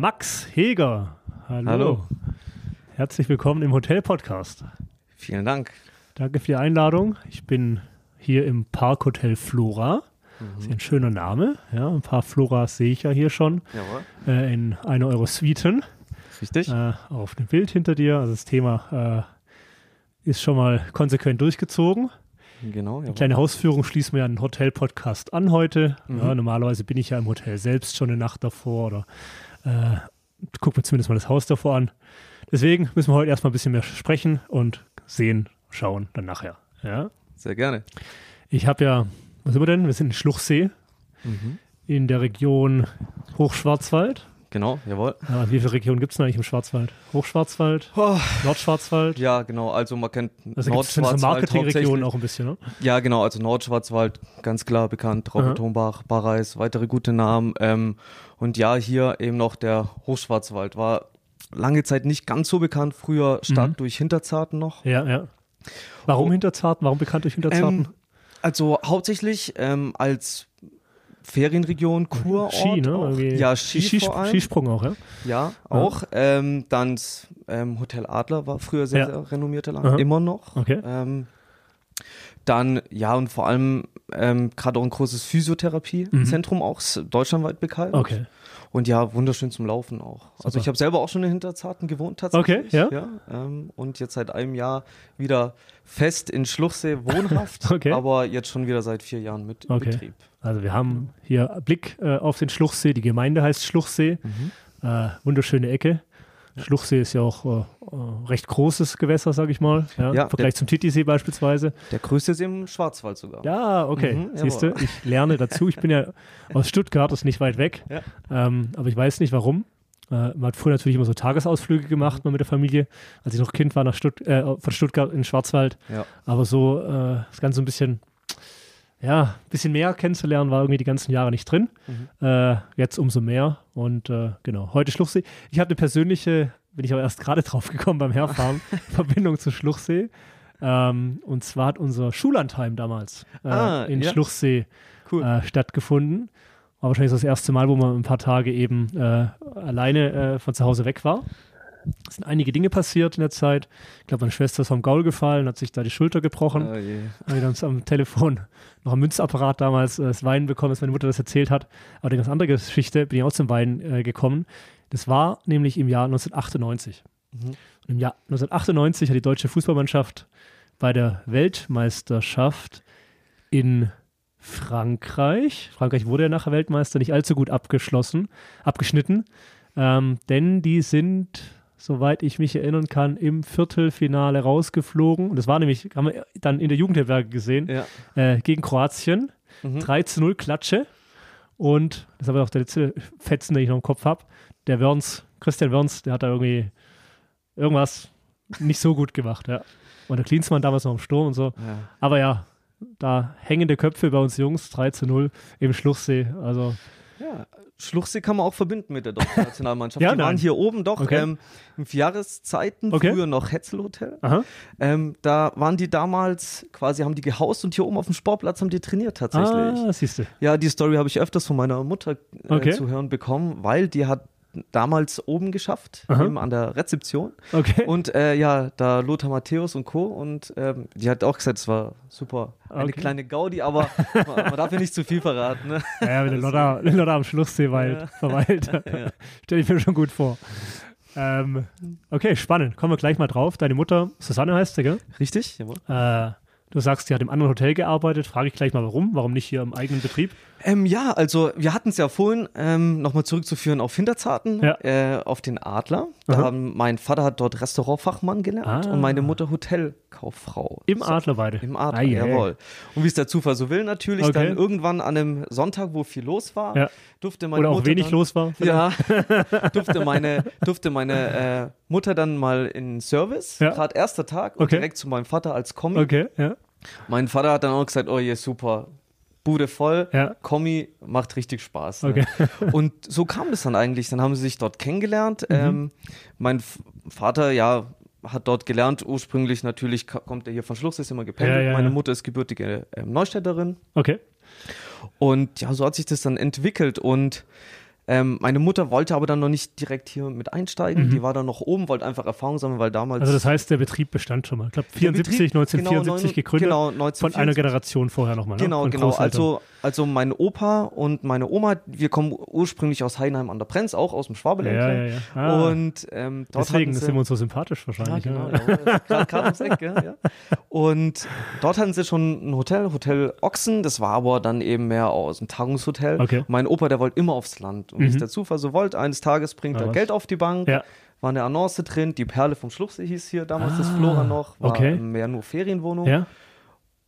Max Heger. Hallo. Hallo. Herzlich willkommen im Hotel-Podcast. Vielen Dank. Danke für die Einladung. Ich bin hier im Parkhotel Flora. Das ist ein schöner Name. Ja, ein paar Floras sehe ich ja hier schon Jawohl. äh, in einer eurer Suiten. Richtig? Äh, auf dem Bild hinter dir. Also das Thema äh, ist schon mal konsequent durchgezogen. Genau. Jawohl. Kleine Hausführung schließen wir den Hotel-Podcast an heute. Mhm. Ja, normalerweise bin ich ja im Hotel selbst schon eine Nacht davor oder äh, gucke mir zumindest mal das Haus davor an. Deswegen müssen wir heute erstmal ein bisschen mehr sprechen und sehen, schauen dann nachher. Ja? Sehr gerne. Ich habe ja, was sind wir denn? Wir sind in Schluchsee Mhm. in der Region Hochschwarzwald. Genau, jawohl. Ja, wie viele Regionen gibt es denn eigentlich im Schwarzwald? Hochschwarzwald, Oh, Nordschwarzwald. ja, genau. Also man kennt Also Nordschwarzwald Marketingregion hauptsächlich. auch ein bisschen, ne? Ja, genau. Also Nordschwarzwald, ganz klar bekannt. Hombach, Barreis, weitere gute Namen. Ähm, und ja, hier eben noch der Hochschwarzwald. War lange Zeit nicht ganz so bekannt. Früher stark Mhm. durch Hinterzarten noch. Ja, ja. Warum Oh. Hinterzarten? Warum bekannt durch Hinterzarten? Ähm, also hauptsächlich ähm, als Ferienregion, Kurort. Ski, ne? auch. Ja, Ski, Ski, vor allem. Skisprung auch, ja? Ja, auch. Ähm, dann das, ähm, Hotel Adler war früher sehr, Ja. sehr renommierte Aha. Lage, immer noch. Okay. Ähm, dann, ja, und vor allem ähm, gerade auch ein großes Physiotherapiezentrum, auch s- deutschlandweit bekannt. Mhm. Okay. Und ja, wunderschön zum Laufen auch. Also Super. ich habe selber auch schon in Hinterzarten gewohnt tatsächlich. Okay, ja. ähm, und jetzt seit einem Jahr wieder fest in Schluchsee wohnhaft, Okay. aber jetzt schon wieder seit vier Jahren mit in Okay. Betrieb. Also wir haben hier Blick äh, auf den Schluchsee. Die Gemeinde heißt Schluchsee. Mhm. Äh, wunderschöne Ecke. Schluchsee ist ja auch äh, äh, recht großes Gewässer, sag ich mal. Ja, Ja, Im Vergleich zum Titisee beispielsweise. Der größte ist im Schwarzwald sogar. Ja, okay. Mhm, Siehst du, ich lerne dazu. Ich bin ja aus Stuttgart, das ist nicht weit weg. Ja. Ähm, aber ich weiß nicht warum. Äh, man hat früher natürlich immer so Tagesausflüge gemacht, mal mit der Familie, als ich noch Kind war, nach Stutt äh, von Stuttgart in den Schwarzwald. Ja. Aber so äh, das Ganze ein bisschen, ja, ein bisschen mehr kennenzulernen, war irgendwie die ganzen Jahre nicht drin. Mhm. Äh, jetzt umso mehr. Und äh, genau, heute Schluchsee. Ich habe eine persönliche, bin ich aber erst gerade drauf gekommen beim Herfahren, Verbindung zu Schluchsee. Ähm, und zwar hat unser Schullandheim damals äh, Ah, in ja. Schluchsee Cool. äh, stattgefunden. War wahrscheinlich so das erste Mal, wo man ein paar Tage eben äh, alleine äh, von zu Hause weg war. Es sind einige Dinge passiert in der Zeit. Ich glaube, meine Schwester ist vom Gaul gefallen, hat sich da die Schulter gebrochen. Oh. Haben wir uns am Telefon noch einen Münzapparat damals äh, das Weinen bekommen, als meine Mutter das erzählt hat. Aber eine ganz andere Geschichte, bin ich auch zum Weinen äh, gekommen. Das war nämlich im Jahr 1998. Mhm. Und im Jahr 1998 hat die deutsche Fußballmannschaft bei der Weltmeisterschaft in Frankreich, Frankreich wurde ja nachher Weltmeister, nicht allzu gut abgeschlossen, abgeschnitten, ähm, denn die sind, soweit ich mich erinnern kann, im Viertelfinale rausgeflogen. Und das war nämlich, haben wir dann in der Jugendherberge gesehen, Ja. äh, gegen Kroatien. Mhm. 3 zu 0 Klatsche. Und das ist aber auch der letzte Fetzen, den ich noch im Kopf habe. Der Wörns, Christian Wörns, der hat da irgendwie irgendwas nicht so gut gemacht, ja. Und der Klinsmann damals noch im Sturm und so. Ja. Aber ja, da hängende Köpfe bei uns Jungs, 3 zu 0 im Schluchsee. Also, Ja, Schluchsee kann man auch verbinden mit der deutschen Nationalmannschaft. Ja, die waren nein. hier oben doch Okay. ähm, in Jahreszeiten, Okay. früher noch Hetzelhotel. Ähm, da waren die damals quasi, haben die gehaust und hier oben auf dem Sportplatz haben die trainiert tatsächlich. Ah, siehst du. Ja, die Story habe ich öfters von meiner Mutter äh, Okay. zu hören bekommen, weil die hat damals oben geschafft, Aha. eben an der Rezeption. Okay. Und äh, ja, da Lothar Matthäus und Co. Und ähm, die hat auch gesagt, es war super. Eine Okay. kleine Gaudi, aber man, man darf ja nicht zu viel verraten. Ne? Ja, ja, wenn der Lodder, der Lodder am weilt, Ja. verweilt. Stell ich mir schon gut vor. Ähm, okay, spannend. Kommen wir gleich mal drauf. Deine Mutter, Susanne heißt sie, gell? Richtig? Jawohl. Äh, du sagst, sie hat im anderen Hotel gearbeitet. Frage ich gleich mal, warum? Warum nicht hier im eigenen Betrieb? Ähm, ja, also wir hatten es ja vorhin ähm, nochmal zurückzuführen auf Hinterzarten, Ja. äh, auf den Adler. Da Aha. haben, mein Vater hat dort Restaurantfachmann gelernt Ah. und meine Mutter Hotelkauffrau. Im Adler beide. Im Adler, Ah, yeah. jawohl. Und wie es der Zufall so will, natürlich, Okay. dann irgendwann an einem Sonntag, wo viel los war, Ja. durfte meine Oder auch Mutter wenig dann, los war. Ja, durfte meine, durfte meine äh, Mutter dann mal in den Service, Ja. gerade erster Tag, und Okay. direkt zu meinem Vater als Kommi. Okay, ja. Mein Vater hat dann auch gesagt, oh je, super, Bude voll, Ja. Kommi macht richtig Spaß. Ne? Okay. Und so kam das dann eigentlich. Dann haben sie sich dort kennengelernt. Mhm. Ähm, mein Vater, ja, hat dort gelernt. Ursprünglich natürlich kommt er hier von Schluchs, ist immer gependelt. Ja, ja, Meine. Mutter ist gebürtige ähm, Neustädterin. Okay. Und ja, so hat sich das dann entwickelt. Und Ähm, meine Mutter wollte aber dann noch nicht direkt hier mit einsteigen. Die war dann noch oben, wollte einfach Erfahrung sammeln, weil damals. Mhm. Also das heißt, der Betrieb bestand schon mal. Ich glaube, 74, Betrieb, 1974 genau, gegründet. genau, Von 1974. einer Generation vorher nochmal. Ne? Genau, Von genau. Also, also mein Opa und meine Oma, wir kommen ursprünglich aus Heidenheim an der Brenz, auch aus dem Schwabeländle. Ja, ja, ja. Ah, Und ähm, Deswegen sie, sind wir uns so sympathisch ja, wahrscheinlich. genau, ja. ja. Gerade ums Eck, ja. Und dort hatten sie schon ein Hotel, Hotel Ochsen, das war aber dann eben mehr aus einem Tagungshotel. Okay. Mein Opa, der wollte immer aufs Land. Und wie Mhm. es der Zufall so wollte, eines Tages bringt Ah, er was? Geld auf die Bank. Ja. War eine Annonce drin, die Perle vom Schluchsee hieß hier damals das Ah, Flora noch, war okay. mehr nur Ferienwohnung. ja.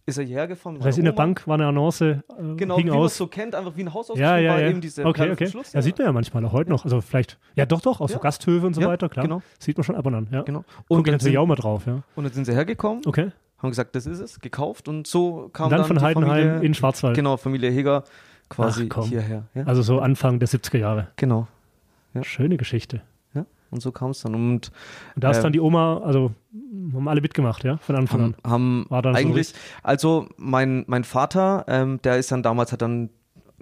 Ist er hierher gefahren? Das heißt, in der. Bank war eine Annonce, äh, Genau, wie man es so kennt, einfach wie ein Haus Ja, ja, war ja. eben diese okay, Perle okay. vom Schluss. Ja, sieht man ja manchmal auch heute noch. Also vielleicht, ja doch, doch, aus so Ja. Gasthöfe und so Ja, weiter, klar. genau. Sieht man schon ab und an, ja. Genau. Guck Und ich dann, natürlich sind, auch mal drauf, ja. und dann sind sie hergekommen, Okay. haben gesagt, das ist es, gekauft und so kam Und dann dann von Heidenheim Familie, in Schwarzwald. Genau, Familie Heger quasi Ach, hierher. Ja? Also so Anfang der 70er Jahre. Genau. Ja. Schöne Geschichte. Ja? Und so kam es dann. Und Und da ist Ähm, dann die Oma, also haben alle mitgemacht, ja, von Anfang haben, an. haben War dann so eigentlich, also mein, mein Vater, ähm, der ist dann damals, hat dann,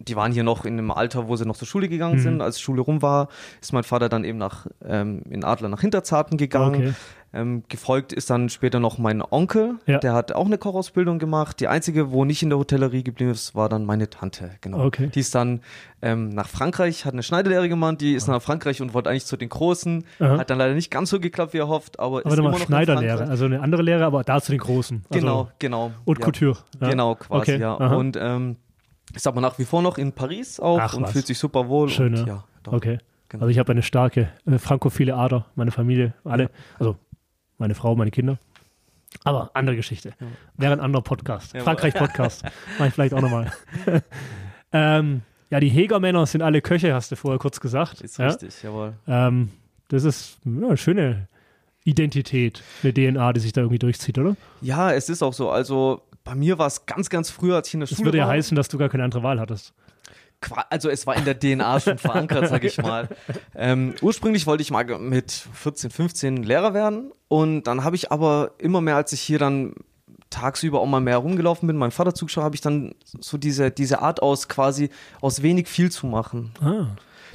die waren hier noch in einem Alter, wo sie noch zur Schule gegangen Mhm. sind. Als die Schule rum war, ist mein Vater dann eben nach, ähm, in Adler nach Hinterzarten gegangen. Okay. Ähm, gefolgt ist dann später noch mein Onkel, Ja. der hat auch eine Kochausbildung gemacht. Die einzige, wo nicht in der Hotellerie geblieben ist, war dann meine Tante. Genau. Okay. Die ist dann ähm, nach Frankreich, hat eine Schneiderlehre gemacht, die ist nach Frankreich und wollte eigentlich zu den Großen. Aha. Hat dann leider nicht ganz so geklappt, wie er hofft, aber, Aber ist immer noch Schneiderlehre, also eine andere Lehre, aber da zu den Großen. Also Genau, genau. Haute ja. Couture. Ja. Genau, quasi, Okay, ja. aha. Und ähm, ist aber nach wie vor noch in Paris auch Ach, und was. fühlt sich super wohl. Schön, und, ja. ja doch. Okay. Genau. Also ich habe eine starke äh, frankophile Ader, meine Familie, alle, also meine Frau, meine Kinder. Aber andere Geschichte. Wäre ein anderer Podcast. Jawohl. Frankreich-Podcast. Mach ich vielleicht auch nochmal. ähm, ja, die Hegermänner sind alle Köche, hast du vorher kurz gesagt. Ist ja? richtig, jawohl. Ähm, das ist ja, eine schöne Identität, eine DNA, die sich da irgendwie durchzieht, oder? Ja, es ist auch so. Also bei mir war es ganz, ganz früh, als ich in der Das Schule würde ja war. heißen, dass du gar keine andere Wahl hattest. Also es war in der DNA schon verankert, sag ich mal. Ähm, ursprünglich wollte ich mal mit 14, 15 Lehrer werden und dann habe ich aber immer mehr, als ich hier dann tagsüber auch mal mehr rumgelaufen bin, meinem Vater zugeschaut, habe ich dann so diese, diese Art aus quasi aus wenig viel zu machen. Ah,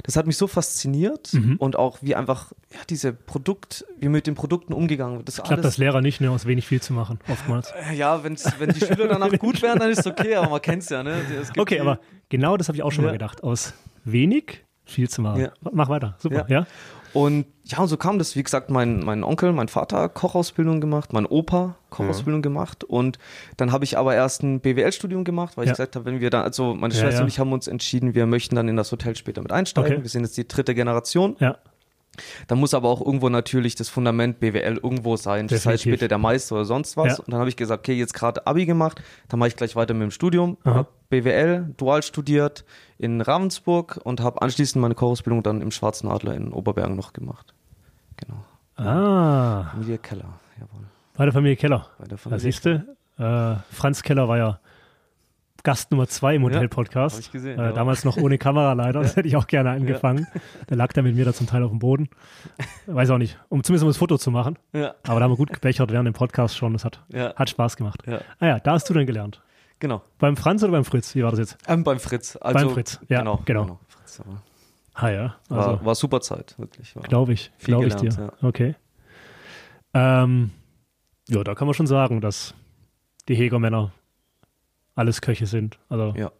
Das hat mich so fasziniert Mhm. und auch wie einfach ja, diese Produkt, wie mit den Produkten umgegangen wird. Das klappt das Lehrer nicht, ne, aus wenig viel zu machen, oftmals. ja, wenn's, wenn die Schüler danach gut wären, dann ist es okay, aber man kennt es ja, ne? Okay, aber genau das habe ich auch schon Ja. mal gedacht. Aus wenig viel zu machen. Ja. Mach weiter. Super. Ja. Ja. Und ja, und so kam das, wie gesagt, mein, mein Onkel, mein Vater Kochausbildung gemacht, mein Opa Kochausbildung gemacht und dann habe ich aber erst ein BWL-Studium gemacht, weil Ja. ich gesagt habe, wenn wir dann, also meine Ja, Schwester ja. und ich haben uns entschieden, wir möchten dann in das Hotel später mit einsteigen. Okay. Wir sind jetzt die dritte Generation. Ja. Da muss aber auch irgendwo natürlich das Fundament BWL irgendwo sein, sei es Definitiv. später der Meister oder sonst was. Ja. Und dann habe ich gesagt, okay, jetzt gerade Abi gemacht, dann mache ich gleich weiter mit dem Studium, habe BWL dual studiert in Ravensburg und habe anschließend meine Kochausbildung dann im Schwarzen Adler in Oberbergen noch gemacht. Genau. Ah, Familie Keller, jawohl. bei der Familie Keller. Bei der Da Familie siehst du, äh, Franz Keller war ja Gast Nummer zwei im Hotel-Podcast. ich gesehen, Äh, ja. damals noch ohne Kamera leider. Das hätte ich auch gerne angefangen. Da lag der mit mir da zum Teil auf dem Boden. Weiß auch nicht. Um zumindest um das Foto zu machen. Ja, Aber da haben wir gut gebechert während dem Podcast schon. Das hat, ja, hat Spaß gemacht. ja. Ah ja, da hast du dann gelernt. Genau. Beim Franz oder beim Fritz? Wie war das jetzt? Ähm, beim Fritz. Also, Beim Fritz, ja, genau. genau. Fritz, aber Ah ja, war, also war super Zeit, wirklich. War. glaube ich. Glaube ich dir. gelernt, Okay. Ähm, ja, da kann man schon sagen, dass die Hegermänner alles Köche sind. Also Ja.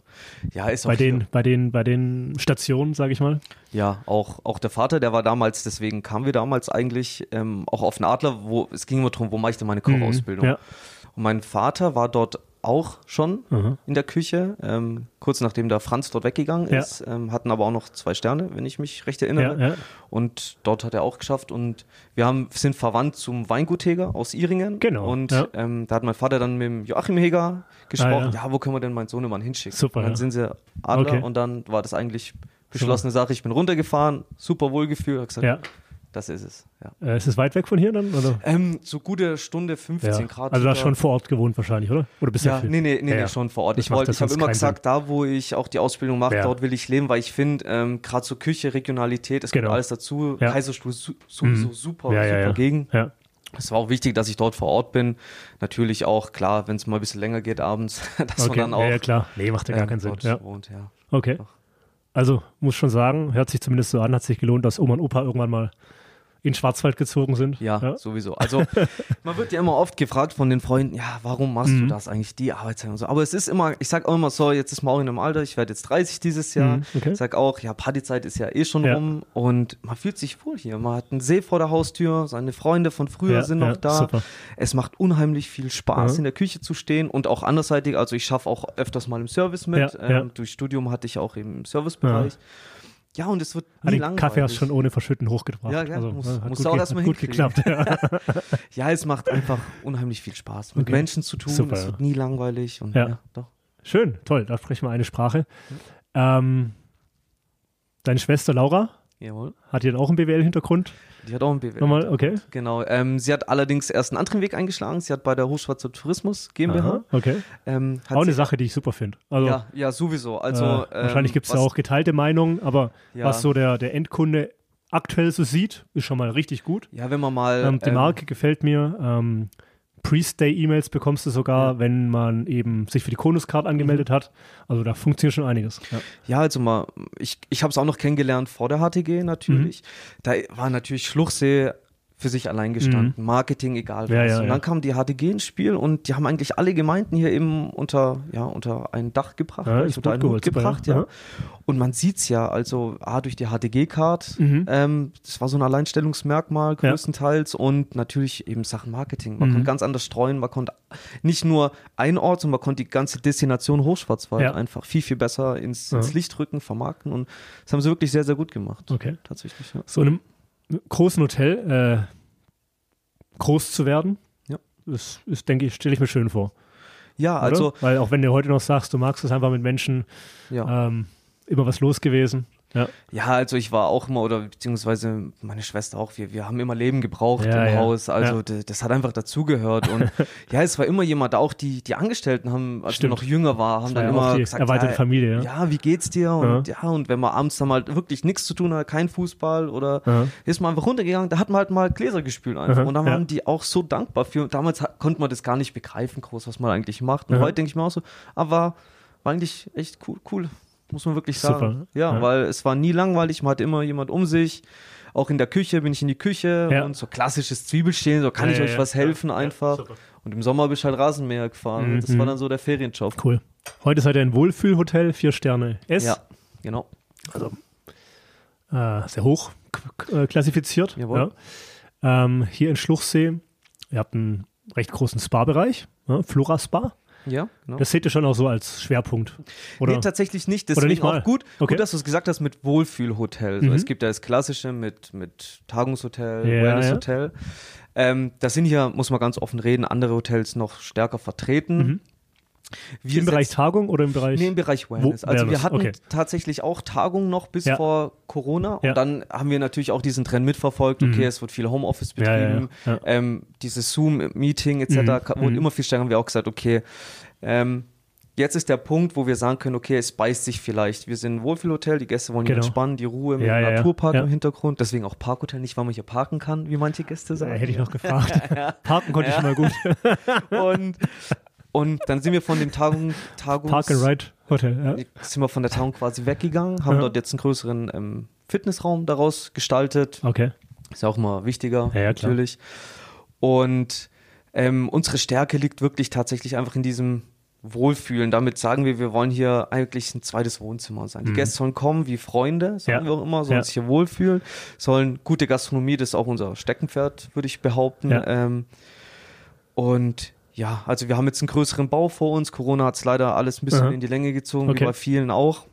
Ja, ist bei den, bei den, bei den Stationen, sage ich mal. Ja, auch, auch der Vater, der war damals, deswegen kamen wir damals eigentlich ähm, auch auf den Adler, wo es ging immer darum, wo mache ich denn meine Kochausbildung? Mhm, Ja. Und mein Vater war dort auch schon Aha. in der Küche, ähm, kurz nachdem der Franz dort weggegangen Ja. ist, ähm, hatten aber auch noch zwei Sterne, wenn ich mich recht erinnere. Ja, ja. Und dort hat er auch geschafft und wir haben, sind verwandt zum Weingutheger aus Iringen. Genau, Und ähm, da hat mein Vater dann mit dem Joachim Heger gesprochen, Ah, ja. wo können wir denn meinen Sohnemann hinschicken? Super, Und dann sind sie Adler Okay. und dann war das eigentlich beschlossene Sache. Ich bin runtergefahren, super Wohlgefühl, hab gesagt, ja. Das ist es. Ja. Äh, ist es weit weg von hier dann? Oder? Ähm, so gute Stunde 15 Ja. Grad. Also da sogar. schon vor Ort gewohnt wahrscheinlich, oder? Oder bist du Ja, nee, nee, nee, Ja, nee schon vor Ort. Das Ich, wollte, ich habe immer gesagt, da wo ich auch die Ausbildung mache, dort will ich leben, weil ich finde, ähm, gerade so Küche, Regionalität, es Genau. gehört alles dazu. Ja. Kaiserstuhl su sowieso Mhm. super, Ja, ja, super ja. Gegend. Ja. Es war auch wichtig, dass ich dort vor Ort bin. Natürlich auch, klar, wenn es mal ein bisschen länger geht abends, dass Okay. man dann auch ja, klar. Nee, macht ja gar ähm, keinen Sinn. Ja. wohnt. Ja. Okay. Also muss schon sagen, hört sich zumindest so an, hat sich gelohnt, dass Oma und Opa irgendwann mal in Schwarzwald gezogen sind. Ja, ja, sowieso. Also man wird ja immer oft gefragt von den Freunden, ja, warum machst mhm. du das eigentlich, die Arbeitszeit und so. Aber es ist immer, ich sag auch immer so, jetzt ist in einem Alter, ich werde jetzt 30 dieses Jahr. Mhm, okay. Ich sag auch, ja, Partyzeit ist ja eh schon ja. rum und man fühlt sich wohl hier. Man hat einen See vor der Haustür, seine Freunde von früher ja, sind noch da. Super. Es macht unheimlich viel Spaß, in der Küche zu stehen und auch anderseitig, also ich schaffe auch öfters mal im Service mit. Ähm, durch Studium hatte ich auch im Servicebereich. Ja, und es wird nie Den langweilig. Kaffee hast du schon ohne Verschütten hochgebracht. Ja, ja also, muss, hat muss gut, auch erstmal gut geklappt. Ja. ja. es macht einfach unheimlich viel Spaß, mit okay. Menschen zu tun. Super, es wird nie langweilig. Und, ja. ja. doch. Schön, toll, da sprechen wir eine Sprache. Ähm, deine Schwester Laura Jawohl. Hat dann auch einen BWL-Hintergrund? Die hat auch einen BWL. Nochmal, okay. Genau. Ähm, sie hat allerdings erst einen anderen Weg eingeschlagen. Sie hat bei der Hochschwarzer Tourismus GmbH. Aha, okay. Ähm, auch eine Sache, die ich super finde. Also, ja, ja, sowieso. Also, äh, wahrscheinlich gibt es da auch geteilte Meinungen, aber ja. was so der, der Endkunde aktuell so sieht, ist schon mal richtig gut. Ja, wenn man mal. Ähm, die ähm, Marke gefällt mir. Pre-Stay-E-Mails bekommst du sogar, ja. wenn man eben sich für die Konus-Card angemeldet mhm. hat. Also da funktioniert schon einiges. Ja, ja also mal, ich, ich habe es auch noch kennengelernt vor der HTG natürlich. Mhm. Da war natürlich Schluchsee für sich allein gestanden. Mhm. Marketing, egal was. Ja, ja, und dann ja. kam die HTG ins Spiel und die haben eigentlich alle Gemeinden hier eben unter, ja, unter ein Dach gebracht, ja, unter einen Hut gebracht, ja. Und man sieht es ja, also A, durch die HTG-Card, mhm. ähm, das war so ein Alleinstellungsmerkmal größtenteils und natürlich eben Sachen Marketing. Man mhm. konnte ganz anders streuen, man konnte nicht nur ein Ort, sondern man konnte die ganze Destination Hochschwarzwald einfach viel, viel besser ins, ins Licht rücken, vermarkten und das haben sie wirklich sehr, sehr gut gemacht. Okay. Tatsächlich, ja. So einem großen Hotel äh, groß zu werden. Ja. Das ist, denke ich, stelle ich mir schön vor. Ja, also. Oder? Weil auch wenn du heute noch sagst, du magst es einfach mit Menschen, ja. ähm, immer was los gewesen. Ja. ja, also ich war auch immer, oder beziehungsweise meine Schwester auch, wir, wir haben immer Leben gebraucht ja, im ja. Haus. Also das, das, hat einfach dazugehört. Und ja, es war immer jemand, auch die, die Angestellten haben, als Stimmt. wir noch jünger war, haben dann immer gesagt, erweiterte Familie, ja. wie geht's dir? Und ja, und wenn man abends dann mal wirklich nichts zu tun hat, kein Fußball oder ist man einfach runtergegangen, da hat man halt mal Gläser gespült einfach. Und dann waren die auch so dankbar für. Damals konnte man das gar nicht begreifen, groß, was man eigentlich macht. Und heute denke ich mir auch so, aber war eigentlich echt cool. cool muss man wirklich sagen. Ja, ja, weil es war nie langweilig, man hat immer jemand um sich. Auch in der Küche bin ich in die Küche ja. und so klassisches Zwiebelstehen, so kann ja, ich euch was helfen einfach. und im Sommer bin ich halt Rasenmäher gefahren. Mhm. Das war mhm. dann so der Ferienjob. Cool. Heute seid ihr ein Wohlfühlhotel, vier Sterne S. Ja, genau. Also äh, sehr hoch äh, klassifiziert. Jawohl. Ähm, hier in Schluchsee, ihr habt einen recht großen Spa-Bereich, ja, Flora Spa. Ja, genau. Das seht ihr schon auch so als Schwerpunkt. Oder? Nee, tatsächlich nicht. Deswegen Oder nicht mal. auch gut, okay. gut, dass du es gesagt hast mit Wohlfühlhotel. Mhm. es gibt ja das klassische mit, mit Tagungshotel, ja, Wellnesshotel. Ja. Ähm, da sind hier, muss man ganz offen reden, andere Hotels noch stärker vertreten. Mhm. Wir Im Bereich Tagung oder im Bereich? Nee, im Bereich Wellness. Wo, also wir hatten okay. tatsächlich auch Tagung noch bis ja. vor Corona und ja. dann haben wir natürlich auch diesen Trend mitverfolgt, okay, mhm. es wird viel Homeoffice betrieben, ja, ähm, dieses Zoom-Meeting etc. Mhm. wurde mhm. immer viel stärker, haben wir auch gesagt, okay, ähm, jetzt ist der Punkt, wo wir sagen können, okay, es beißt sich vielleicht. Wir sind ein Wohlfühlhotel, die Gäste wollen genau. entspannen, die Ruhe mit ja, dem Naturpark ja. im Hintergrund. Deswegen auch Parkhotel, nicht weil man hier parken kann, wie manche Gäste sagen. Ja, hätte ich noch gefragt. Parken konnte ich mal gut. und und dann sind wir von dem Tagung, Tagungs Park and Ride Hotel, ja. sind wir von der Tagung quasi weggegangen, haben ja. dort jetzt einen größeren ähm, Fitnessraum daraus gestaltet. Okay. Ist ja auch mal wichtiger, ja, natürlich. Und ähm, unsere Stärke liegt wirklich tatsächlich einfach in diesem Wohlfühlen. Damit sagen wir, wir wollen hier eigentlich ein zweites Wohnzimmer sein. Die mhm. Gäste sollen kommen wie Freunde, sagen ja. wir auch immer, sollen ja. sich hier wohlfühlen, sollen gute Gastronomie, das ist auch unser Steckenpferd, würde ich behaupten. Ja. Ähm, und ja, also wir haben jetzt einen größeren Bau vor uns. Corona hat es leider alles ein bisschen Aha. in die Länge gezogen, okay. wie bei vielen auch.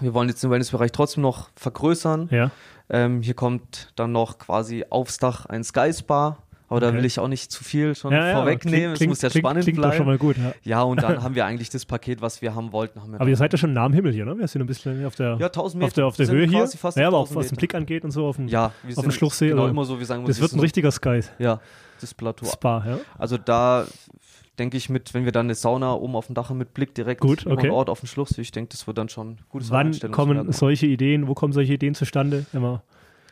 Wir wollen jetzt den Wellnessbereich trotzdem noch vergrößern. Ja. Ähm, hier kommt dann noch quasi aufs Dach ein Sky Spa. Aber okay. da will ich auch nicht zu viel schon ja, vorwegnehmen. es muss ja klingt, spannend klingt bleiben. schon mal gut, ja. ja, und dann haben wir eigentlich das Paket, was wir haben wollten. Haben aber ihr seid ja schon nah am Himmel hier, ne? Wir sind ein bisschen auf der, ja, 1000 Meter. Auf der, auf der Höhe hier. Ja, aber auch was den Blick angeht und so auf dem, ja, auf dem Schluchsee. Genau, immer so, wir sagen, das wird ein richtiger Sky. Ja, das Plateau. Spa, ja. Also da denke ich mit, wenn wir dann eine Sauna oben auf dem Dach mit Blick direkt Gut, okay. Ort auf den Schluss, ich denke, das wird dann schon gutes Wann kommen solche Ideen, wo kommen solche Ideen zustande? Immer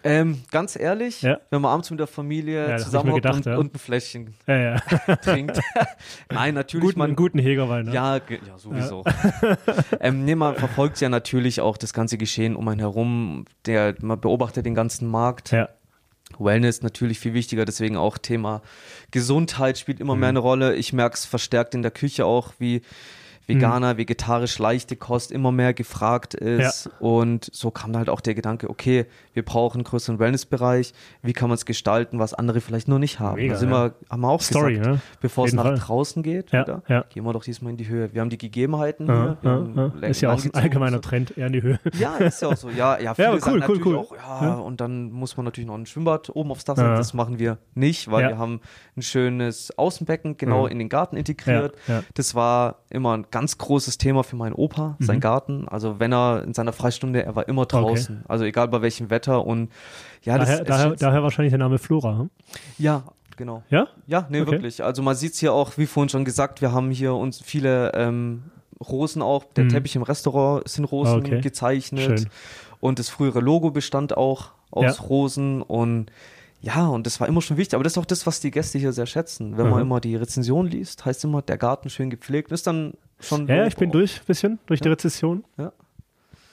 Ähm, ganz ehrlich, Ja. wenn man abends mit der Familie Ja, zusammenhockt und, ja. und ein Fläschchen trinkt. Nein, natürlich, Guten, man, einen guten Hegerwein. Ne? Ja, ja sowieso. ähm, nee, man verfolgt ja natürlich auch das ganze Geschehen um einen herum. Der, man beobachtet den ganzen Markt. Wellness natürlich viel wichtiger, deswegen auch Thema Gesundheit spielt immer Mhm. mehr eine Rolle. Ich merke es verstärkt in der Küche auch, wie Veganer, vegetarisch leichte Kost immer mehr gefragt ist. Und so kam halt auch der Gedanke, okay, wir brauchen einen größeren Wellnessbereich. Wie kann man es gestalten, was andere vielleicht noch nicht haben? Mega, da sind ja. wir, haben wir auch Story, gesagt, ne? bevor es nach Fall. draußen geht, Ja, wieder, ja. gehen wir doch diesmal in die Höhe. Wir haben die Gegebenheiten Ja, hier. ja, ja. Ist ja auch ein allgemeiner. Trend, eher in die Höhe. Ja, ist ja auch so. Ja, ja, viele aber cool, sagen cool, natürlich cool. auch, ja, Ja. und dann muss man natürlich noch ein Schwimmbad oben aufs Dach setzen. Ja. Das machen wir nicht, weil Ja. wir haben ein schönes Außenbecken genau Mhm. in den Garten integriert. Ja, ja. Das war immer ein ganz großes Thema für meinen Opa, sein Mhm. Garten. Also wenn er in seiner Freistunde, er war immer draußen. Also egal bei welchem Wetter und ja, das daher, es daher, daher wahrscheinlich der Name Flora. Hm? ja, genau. Ja? Ja, nee, Okay. wirklich. Also man sieht es hier auch, wie vorhin schon gesagt, wir haben hier uns viele ähm, Rosen auch. Der Mhm. Teppich im Restaurant sind Rosen Okay. gezeichnet. Schön. Und das frühere Logo bestand auch aus Ja. Rosen und ja, und das war immer schon wichtig. Aber das ist auch das, was die Gäste hier sehr schätzen. Wenn man Mhm. immer die Rezension liest, heißt immer, der Garten schön gepflegt. Das ist dann schon. Ja, ich bin durch, bisschen, durch die Rezession. Ja.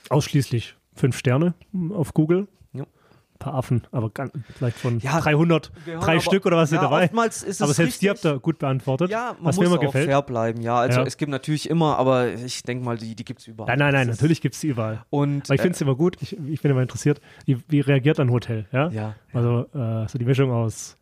Ausschließlich fünf Sterne hm, auf Google. Ja. Ein paar Affen, aber ganz, vielleicht von Ja, 300, Wir hören drei aber- Stück oder was sind ja, dabei. Aber selbst die richtig. habt ihr gut beantwortet, Ja, man was muss mir immer auch gefällt. fair bleiben. Ja, also Ja. es gibt natürlich immer, aber ich denke mal, die, die gibt es überall. Nein, nein, nein, Das natürlich gibt es die überall. Und Aber ich finde es immer gut, ich, ich bin immer interessiert, wie, wie reagiert ein Hotel? Ja? äh, ja, Also äh, so die Mischung aus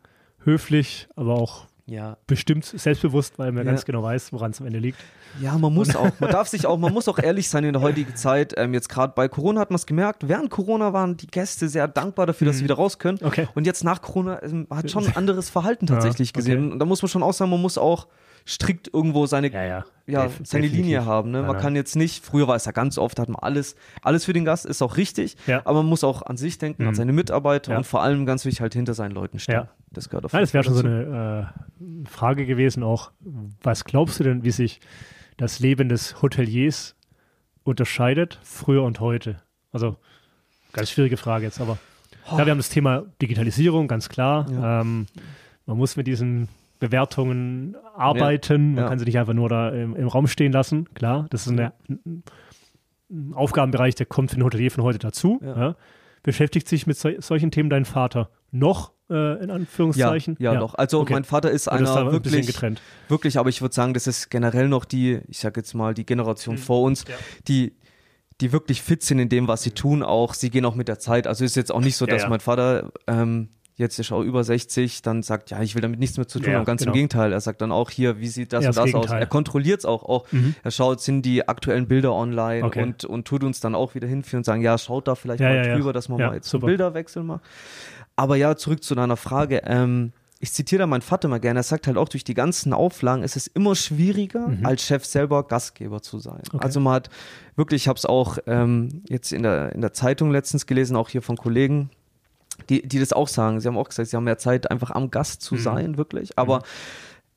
höflich, aber auch ja. bestimmt selbstbewusst, weil man Ja. ganz genau weiß, woran es am Ende liegt. Ja, man muss auch, man darf sich auch, man muss auch ehrlich sein in der heutigen Zeit. Ähm, jetzt gerade bei Corona hat man es gemerkt, während Corona waren die Gäste sehr dankbar dafür, dass sie wieder raus können. Mhm. Okay. Und jetzt nach Corona ähm, hat schon ein anderes Verhalten Ja, tatsächlich okay. gesehen. Und da muss man schon auch sagen, man muss auch strikt irgendwo seine, Ja, ja. ja, seine. Linie haben. Ne? Man kann jetzt nicht, früher war es ja ganz oft, hat man alles, alles für den Gast, ist auch richtig, aber man muss auch an sich denken, an Mhm. seine Mitarbeiter und vor allem ganz wichtig halt hinter seinen Leuten stehen. Das gehört auf jeden das wäre Fall schon so eine äh, Frage gewesen auch. Was glaubst du denn, wie sich das Leben des Hoteliers unterscheidet, früher und heute? Also, ganz schwierige Frage jetzt, aber ja, wir haben das Thema Digitalisierung, ganz klar. Ja. Ähm, man muss mit diesen Bewertungen arbeiten. Man ja. kann sie nicht einfach nur da im, im Raum stehen lassen. Klar, das ist eine, ein, Aufgabenbereich, der kommt für den Hotelier von heute dazu. Ja. Ja. Beschäftigt sich mit sol solchen Themen dein Vater noch, äh, in Ja, Anführungszeichen? ja, doch. Also Okay. mein Vater ist da einer ein bisschen wirklich, getrennt. wirklich, aber ich würde sagen, das ist generell noch die, ich sag jetzt mal, die Generation vor uns, Mhm. Ja. die, die wirklich fit sind in dem, was sie tun, auch. Sie gehen auch mit der Zeit. Also ist jetzt auch nicht so, Ja, dass ja. mein Vater ähm, jetzt ist auch über 60, dann sagt, ja, ich will damit nichts mehr zu tun Ja, haben. Ganz genau. im Gegenteil. Er sagt dann auch hier, wie sieht das Ja, und das das aus? Gegenteil. Er kontrolliert es auch. auch. Mhm. Er schaut, sind die aktuellen Bilder online Okay. und, und tut uns dann auch wieder hinführen und sagen, ja, schaut da vielleicht Ja, mal drüber, dass man mal jetzt super. Bilderwechsel macht. Aber ja, zurück zu deiner Frage. Ähm, ich zitiere da meinen Vater mal gerne. Er sagt halt auch, durch die ganzen Auflagen ist es immer schwieriger, als Chef selber Gastgeber zu sein. Mhm. Okay. Also man hat wirklich, ich habe es auch ähm, jetzt in der, in der Zeitung letztens gelesen, auch hier von Kollegen, die, die das auch sagen. Sie haben auch gesagt, sie haben mehr Zeit, einfach am Gast Mhm. zu sein, wirklich. Aber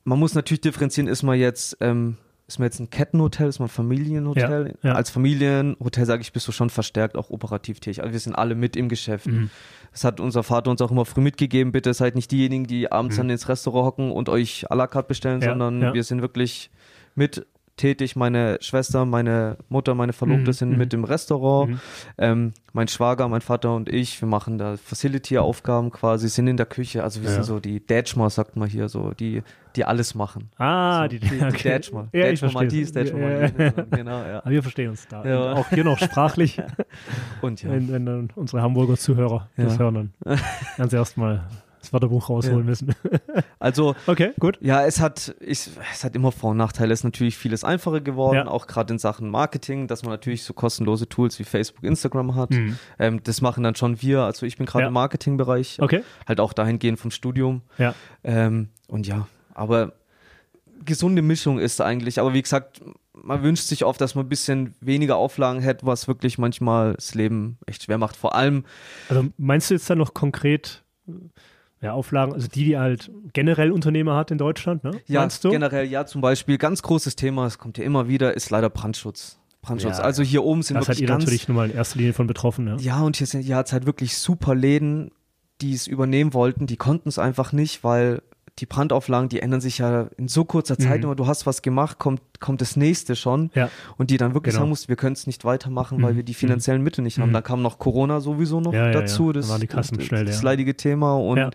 man muss natürlich differenzieren, ist man jetzt, ähm, ist man jetzt ein Kettenhotel, ist man ein Familienhotel? Ja, ja. Als Familienhotel, sage ich, bist du schon verstärkt auch operativ tätig. Also wir sind alle mit im Geschäft. Mhm. Das hat unser Vater uns auch immer früh mitgegeben. Bitte seid nicht diejenigen, die abends Mhm. dann ins Restaurant hocken und euch à la carte bestellen, Ja, sondern wir sind wirklich mit tätig. Meine Schwester, meine Mutter, meine Verlobte Mhm, sind mhm. mit im Restaurant. Mhm. Ähm, mein Schwager, mein Vater und ich, wir machen da Facility-Aufgaben quasi, sind in der Küche. Also wir Ja. sind so die Dätschmer, sagt man hier, so die, die alles machen. Ah, so, die, die, die okay. Dätschmer. Ja, ich Dätschmer mal dies, Dätschmer Ja, mal ja, ja. Genau, ja. Aber wir verstehen uns da. Ja. Auch hier noch sprachlich, Und ja. wenn, wenn dann unsere Hamburger Zuhörer das Ja. hören, dann ganz erstmal das Wörterbuch rausholen Ja. müssen. Also Okay, gut. Ja, es hat, ich, es hat immer Vor- und Nachteile. Es ist natürlich vieles einfacher geworden, Ja. auch gerade in Sachen Marketing, dass man natürlich so kostenlose Tools wie Facebook, Instagram hat. Mhm. Ähm, das machen dann schon wir. Also ich bin gerade Ja. im Marketingbereich, Okay, halt auch dahingehend vom Studium. ja. Ähm, und ja, aber gesunde Mischung ist eigentlich. Aber wie gesagt, man wünscht sich oft, dass man ein bisschen weniger Auflagen hätte, was wirklich manchmal das Leben echt schwer macht. Vor allem, Also meinst du jetzt dann noch konkret ja, Auflagen, also die, die halt generell Unternehmer hat in Deutschland, ne? ja, meinst du? generell, ja, zum Beispiel, ganz großes Thema, es kommt ja immer wieder, ist leider Brandschutz. Brandschutz. Ja, also hier oben sind Da seid wirklich ihr ganz natürlich nur mal in erster Linie von betroffen. Ja. Ja, und hier sind hat's halt wirklich super Läden, die es übernehmen wollten, die konnten es einfach nicht, weil die Brandauflagen, die ändern sich ja in so kurzer Zeit Mhm. immer, du hast was gemacht, kommt, kommt das nächste schon. Ja. Und die dann wirklich Genau. sagen mussten, wir können es nicht weitermachen, weil Mhm. wir die finanziellen Mittel nicht haben. Mhm. Da kam noch Corona sowieso noch Ja, dazu. ja. Da Das, waren die Kassen das, schnell das leidige Thema und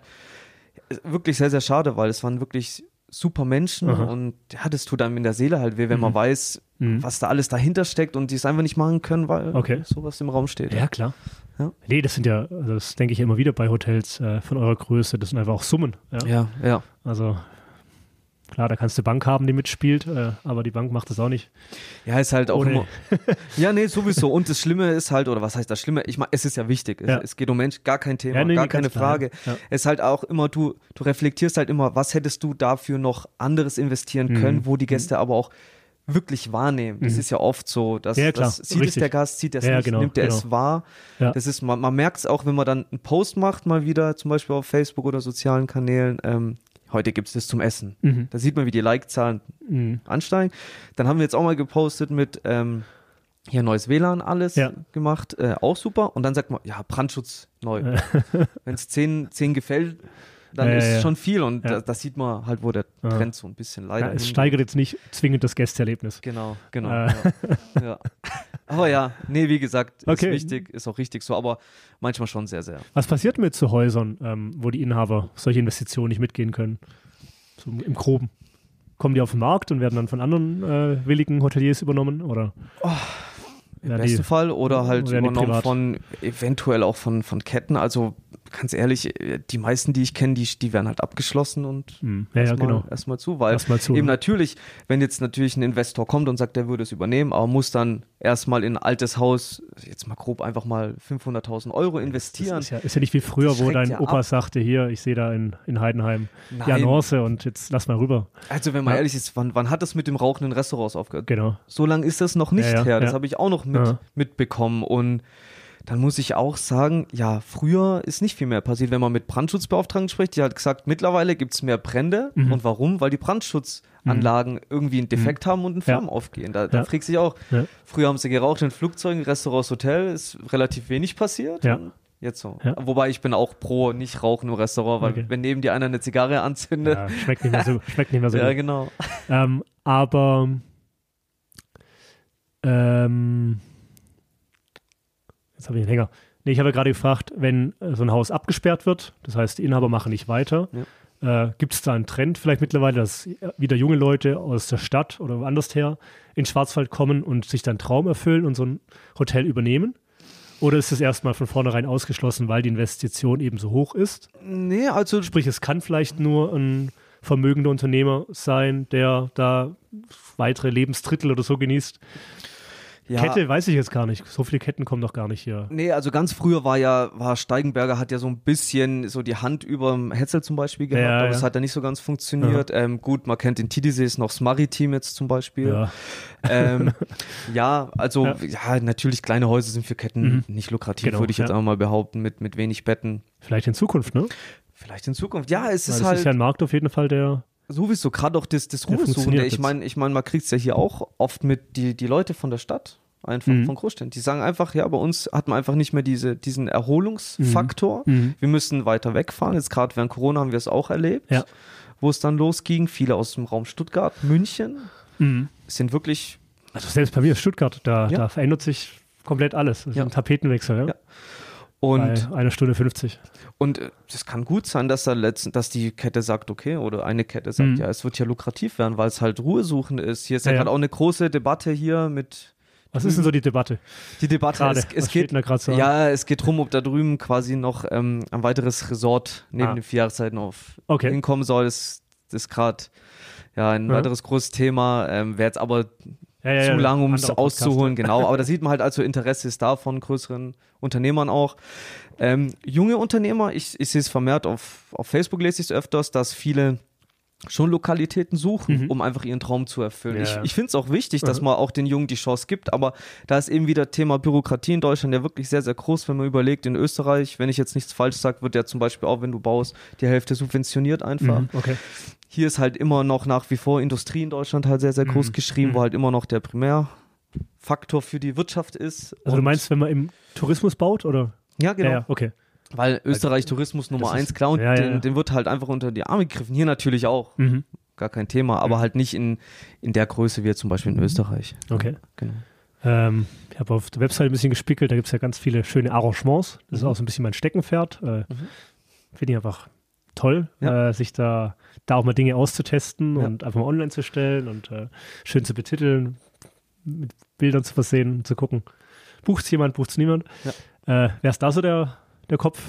wirklich sehr, sehr schade, weil es waren wirklich super Menschen Aha. und ja, das tut einem in der Seele halt weh, wenn man Mhm. weiß, Mhm. was da alles dahinter steckt und die es einfach nicht machen können, weil Okay. sowas im Raum steht. Ja, klar. Ja. Nee, das sind ja, also das denke ich immer wieder bei Hotels äh, von eurer Größe, das sind einfach auch Summen. Ja? ja. ja. Also klar, da kannst du Bank haben, die mitspielt, äh, aber die Bank macht das auch nicht. Ja, ist halt auch Ohne- immer. Ja, nee, sowieso. Und das Schlimme ist halt, oder was heißt das Schlimme? Ich meine, es ist ja wichtig. Es, Ja. es geht um Mensch, gar kein Thema, Ja, nee, gar keine ganz klar, Frage. ja. Es ist halt auch immer, du, du reflektierst halt immer, was hättest du dafür noch anderes investieren Mhm. können, wo die Gäste aber auch wirklich wahrnehmen. Das Mhm. ist ja oft so, dass, Ja, dass sieht es richtig. der Gast, sieht er es Ja, nicht, genau, nimmt er genau. es wahr. Ja. Das ist, man, man merkt es auch, wenn man dann einen Post macht, mal wieder, zum Beispiel auf Facebook oder sozialen Kanälen, ähm, heute gibt es das zum Essen. Mhm. Da sieht man, wie die Like-Zahlen Mhm. ansteigen. Dann haben wir jetzt auch mal gepostet mit ähm, hier neues WLAN alles Ja. gemacht, äh, auch super. Und dann sagt man, ja, Brandschutz neu. Wenn es 10, 10 gefällt, dann Ja, ist ja, schon viel und Ja. da, das sieht man halt, wo der. Trend so ein bisschen leider. Ja, es steigert jetzt nicht zwingend das Gästeerlebnis. Genau, genau. Äh. Ja. Aber ja, nee, wie gesagt, ist Okay. wichtig, ist auch richtig so, aber manchmal schon sehr, sehr. Was passiert mit so Häusern, ähm, wo die Inhaber solche Investitionen nicht mitgehen können? So im Groben. Kommen die auf den Markt und werden dann von anderen äh, willigen Hoteliers übernommen? Oder? Im Ja, die- besten Fall oder halt oder die übernommen von eventuell auch von, von Ketten. Also ganz ehrlich, äh, die meisten, die ich kenne, die, die werden halt abgeschlossen und Hm, ja, ja, erstmal, genau. erstmal zu, weil Erstmal zu, eben ne? natürlich, wenn jetzt natürlich ein Investor kommt und sagt, der würde es übernehmen, aber muss dann erstmal in ein altes Haus, jetzt mal grob einfach mal 500.000 Euro investieren. ist ja, ist ja nicht wie früher, wo dein ja Opa ab. sagte, hier, ich sehe da in, in Heidenheim Nein. Annonce und jetzt lass mal rüber. Also wenn man Ja. ehrlich ist, wann, wann hat das mit dem rauchenden Restaurants aufgehört? Genau. So lange ist das noch nicht Ja, ja, her. Das ja. habe ich auch noch mit, Ja. mitbekommen. Und dann muss ich auch sagen, ja, früher ist nicht viel mehr passiert. Wenn man mit Brandschutzbeauftragten spricht, die hat gesagt, mittlerweile gibt es mehr Brände. Mhm. Und warum? Weil die Brandschutzanlagen irgendwie einen Defekt haben und in Ja. Flammen aufgehen. Da, da Ja. fragt sich auch, Ja. früher haben sie geraucht in Flugzeugen, Restaurants, Hotel, ist relativ wenig passiert. Ja. Jetzt so. Ja. Wobei ich bin auch pro nicht rauchen im Restaurant, weil Okay. wenn neben dir einer eine Zigarre anzündet. Ja, schmeckt nicht mehr so, schmeckt nicht mehr so Ja, gut. genau. Ähm, aber ähm, jetzt habe ich einen Hänger. Nee, ich habe ja gerade gefragt, wenn äh, so ein Haus abgesperrt wird, das heißt, die Inhaber machen nicht weiter, äh, gibt es da einen Trend vielleicht mittlerweile, dass äh, wieder junge Leute aus der Stadt oder woanders her in Schwarzwald kommen und sich dann Traum erfüllen und so ein Hotel übernehmen? Oder ist es erstmal von vornherein ausgeschlossen, weil die Investition eben so hoch ist? Nee, also Sprich, es kann vielleicht nur ein vermögender Unternehmer sein, der da weitere Lebensdrittel oder so genießt. Ja. Kette weiß ich jetzt gar nicht. So viele Ketten kommen doch gar nicht hier. Nee, also ganz früher war ja, war Steigenberger hat ja so ein bisschen so die Hand über dem Hetzel zum Beispiel gehabt, Ja, aber ja. das hat ja nicht so ganz funktioniert. Ähm, gut, man kennt den Tidisees noch das Maritim jetzt zum Beispiel. Ja. Ähm, ja, also Ja. ja. natürlich kleine Häuser sind für Ketten nicht lukrativ, Genau, würde ich jetzt ja. einfach mal behaupten, mit, mit wenig Betten. Vielleicht in Zukunft, ne? Vielleicht in Zukunft. Ja, es ist das halt ist ja ein Markt auf jeden Fall, der. Sowieso gerade auch das, das Ruhesuchende. funktioniert Ich meine, ich mein, man kriegt es ja hier auch oft mit die, die Leute von der Stadt, einfach Mhm. von Großstädten. Die sagen einfach, ja, bei uns hat man einfach nicht mehr diese, diesen Erholungsfaktor. Mhm. Wir müssen weiter wegfahren. Jetzt gerade während Corona haben wir es auch erlebt, Ja. wo es dann losging. Viele aus dem Raum Stuttgart, München Mhm. sind wirklich Also selbst bei mir ist Stuttgart, da, Ja. da verändert sich komplett alles. Das ist Ja. ein Tapetenwechsel, ja. Und bei einer Stunde 50. Und äh, es kann gut sein, dass da letzten, dass die Kette sagt, okay, oder eine Kette sagt, Mhm. ja, es wird ja lukrativ werden, weil es halt Ruhesuchend ist. Hier ist ja, Ja, gerade auch eine große Debatte hier mit Was ist denn so die Debatte? die Debatte. Gerade. Es, es geht so? ja, es geht drum, ob da drüben quasi noch ähm, ein weiteres Resort neben Ah. den vier Jahreszeiten auf Okay. hinkommen soll. Das, ist gerade ja ein Ja. weiteres großes Thema. Ähm, Wäre jetzt aber Ja, ja, zu lang, um es auszuholen, genau. Aber da sieht man halt also Interesse ist da von größeren Unternehmern auch. Ähm, junge Unternehmer, ich, ich sehe es vermehrt auf, auf Facebook, lese ich es öfters, dass viele schon Lokalitäten suchen, Mhm. um einfach ihren Traum zu erfüllen. Ja, Ich, ich finde es auch wichtig, dass man auch den Jungen die Chance gibt, aber da ist eben wieder Thema Bürokratie in Deutschland ja wirklich sehr, sehr groß, wenn man überlegt, in Österreich, wenn ich jetzt nichts falsch sage, wird ja zum Beispiel auch, wenn du baust, die Hälfte subventioniert einfach. Mhm. Okay. Hier ist halt immer noch nach wie vor Industrie in Deutschland halt sehr, sehr groß Mhm. geschrieben, Mhm. wo halt immer noch der Faktor für die Wirtschaft ist. Also du meinst, wenn man im Tourismus baut, oder? Ja, genau. Ja, okay. Weil Österreich Tourismus Nummer ist- eins, klar, und ja, ja, den, den wird halt einfach unter die Arme gegriffen. Hier natürlich auch, Mhm. gar kein Thema, aber halt nicht in, in der Größe wie jetzt zum Beispiel in Österreich. Okay. Genau. Ähm, ich habe auf der Website ein bisschen gespickelt, da gibt es ja ganz viele schöne Arrangements. Das ist Mhm. auch so ein bisschen mein Steckenpferd. Äh, Finde ich einfach toll, Ja. äh, sich da, da auch mal Dinge auszutesten Ja. und einfach mal online zu stellen und äh, schön zu betiteln, mit Bildern zu versehen, zu gucken. Bucht es jemand, bucht es niemand? Äh, Wer ist da so der, der Kopf?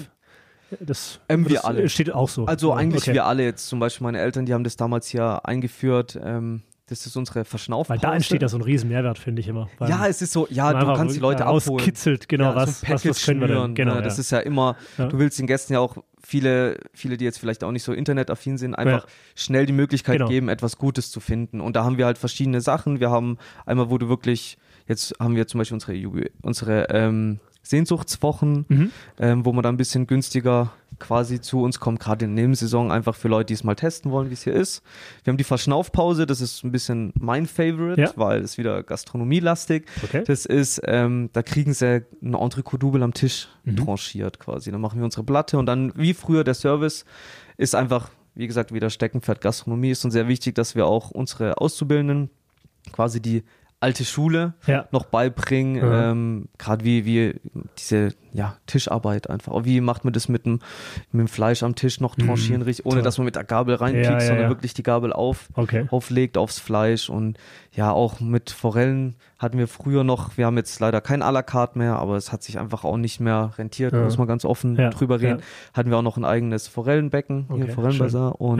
Das, Ähm, wir das alle. steht auch so. Also Ja, eigentlich okay. wir alle jetzt, zum Beispiel meine Eltern, die haben das damals hier eingeführt. Ähm, das ist unsere Weil Verschnaufpause. da entsteht ja so ein riesen Mehrwert, finde ich immer. Weil Ja, es ist so, ja, du kannst die Leute abholen. auskitzelt, genau, ja, was, so was, was können wir denn? Genau, ne? Das ja. ist ja immer, Ja. du willst den Gästen ja auch viele, viele, die jetzt vielleicht auch nicht so internetaffin sind, einfach Ja. schnell die Möglichkeit Genau. geben, etwas Gutes zu finden. Und da haben wir halt verschiedene Sachen. Wir haben einmal, wo du wirklich, jetzt haben wir zum Beispiel unsere, unsere ähm, Sehnsuchtswochen, Mhm. ähm, wo man dann ein bisschen günstiger quasi zu uns kommt, gerade in der Nebensaison, einfach für Leute, die es mal testen wollen, wie es hier ist. Wir haben die Verschnaufpause, das ist ein bisschen mein Favorite, Ja. weil es wieder gastronomielastig. Okay. Das ist, ähm, da kriegen sie ein Entrecot-Double am Tisch Mhm. tranchiert quasi. Dann machen wir unsere Platte und dann, wie früher, der Service ist einfach, wie gesagt, wieder Steckenpferd Gastronomie ist und sehr wichtig, dass wir auch unsere Auszubildenden quasi die alte Schule Ja. noch beibringen, Mhm. ähm, gerade wie, wie diese ja, Tischarbeit einfach. Auch wie macht man das mit dem, mit dem Fleisch am Tisch noch tranchieren, richtig, ohne dass man mit der Gabel reinkriegt, Ja, ja, sondern wirklich die Gabel auf, Okay. auflegt aufs Fleisch und ja, auch mit Forellen hatten wir früher noch, wir haben jetzt leider kein à la carte mehr, aber es hat sich einfach auch nicht mehr rentiert, muss man ganz offen drüber reden. Hatten wir auch noch ein eigenes Forellenbecken, hier Okay, Forellenbazar und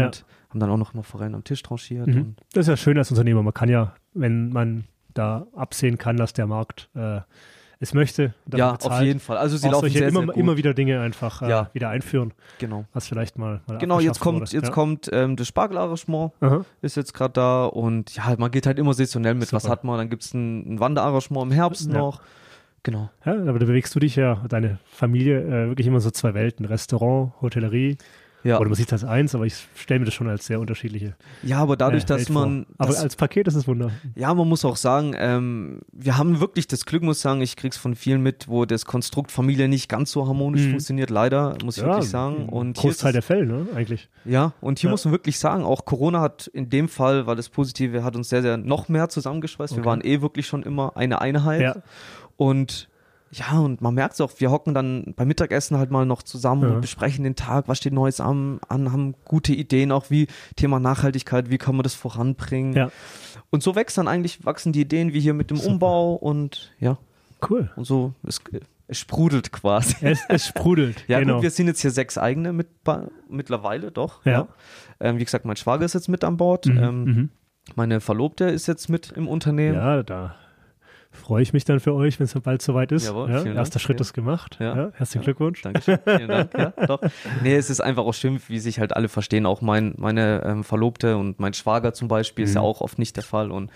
haben dann auch noch mal Forellen am Tisch tranchiert. Mhm. Das ist ja schön als Unternehmer. Man kann ja, wenn man da absehen kann, dass der Markt äh, es möchte, ja, bezahlt, auf jeden Fall. Also sie auch laufen solche sehr, immer, sehr gut. immer wieder Dinge einfach äh, Ja. wieder einführen, genau. was vielleicht mal, mal Genau, jetzt kommt, wurde. jetzt ja. kommt ähm, das Spargelarrangement, ist jetzt gerade da und ja, man geht halt immer saisonell mit. Was Super. hat man? Dann gibt es ein, ein Wanderarrangement im Herbst Ja. noch. Genau. Ja, aber da bewegst du dich ja, deine Familie, äh, wirklich immer so zwei Welten, Restaurant, Hotellerie. Ja, Oder man sieht das als eins, aber ich stelle mir das schon als sehr unterschiedliche ja aber dadurch, äh, dass man. Aber dass- als Paket ist es Wunder. Ja, man muss auch sagen, ähm, wir haben wirklich das Glück, muss ich sagen, ich krieg's von vielen mit, wo das Konstrukt Familie nicht ganz so harmonisch Mhm. funktioniert, leider, muss ich wirklich sagen. Und hier ist Großteil der Fälle, ne, eigentlich. Ja, und hier Ja. muss man wirklich sagen, auch Corona hat in dem Fall, weil das Positive hat uns sehr, sehr noch mehr zusammengeschweißt. Wir Okay. waren eh wirklich schon immer eine Einheit. Ja. Und ja, und man merkt es auch, wir hocken dann beim Mittagessen halt mal noch zusammen Ja. und besprechen den Tag, was steht Neues an, an, haben gute Ideen, auch wie Thema Nachhaltigkeit, wie kann man das voranbringen. Ja. Und so wächst dann eigentlich, wachsen die Ideen wie hier mit dem Super. Umbau und ja, Cool. und so, es, es sprudelt quasi. Es, es sprudelt. Ja, genau. gut, wir sind jetzt hier sechs eigene mit, mittlerweile, doch. Ja. Ähm, wie gesagt, mein Schwager ist jetzt mit an Bord. Mhm, Ähm, mhm. Meine Verlobte ist jetzt mit im Unternehmen. Ja, da freue ich mich dann für euch, wenn es bald soweit ist. Jawohl, ja, erster Dank. Schritt Ja. ist gemacht. Ja. Ja. herzlichen. Glückwunsch. Dankeschön, vielen Dank. Ja, doch. Nee, es ist einfach auch schön, wie sich halt alle verstehen. Auch mein, meine ähm, Verlobte und mein Schwager zum Beispiel ist ja Mhm. auch oft nicht der Fall. Und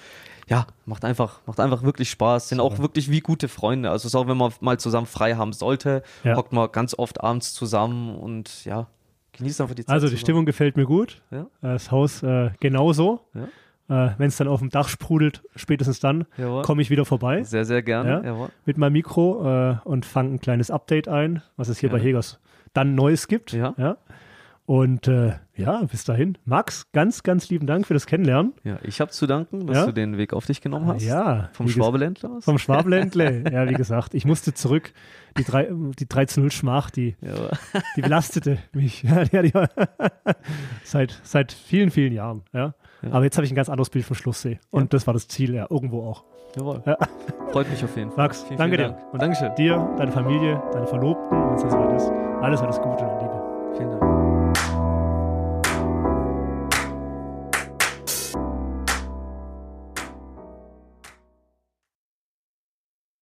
ja, macht einfach, macht einfach wirklich Spaß. Sind auch wirklich wie gute Freunde. Also es ist auch, wenn man mal zusammen frei haben sollte, hockt man ganz oft abends zusammen und ja, genießt einfach die Zeit. Also die zusammen. Stimmung gefällt mir gut. Das Haus äh, genauso. Ja. Äh, wenn es dann auf dem Dach sprudelt, spätestens dann komme ich wieder vorbei Sehr, sehr gerne. Ja. Mit meinem Mikro äh, und fange ein kleines Update ein, was es hier bei Hegers dann Neues gibt. Ja. Und äh, ja, bis dahin. Max, ganz, ganz lieben Dank für das Kennenlernen. Ja, ich habe zu danken, dass Ja? du den Weg auf dich genommen hast. Ja, Vom Schwabeländler aus. Vom Schwabeländle. ja, wie gesagt, ich musste zurück. Die, drei, die 13-0-Schmach, die, die belastete mich. Ja, die, die, seit, seit vielen, vielen Jahren. Ja. Ja. Aber jetzt habe ich ein ganz anderes Bild vom Schlusssee. Und das war das Ziel, ja, irgendwo auch. Jawohl. Ja. Freut mich auf jeden Fall. Max, danke dir. Dank. Und Dankeschön. Dir, deine Familie, deine Verlobten, wenn es das soweit ist. Alles, alles Gute und Liebe. Vielen Dank.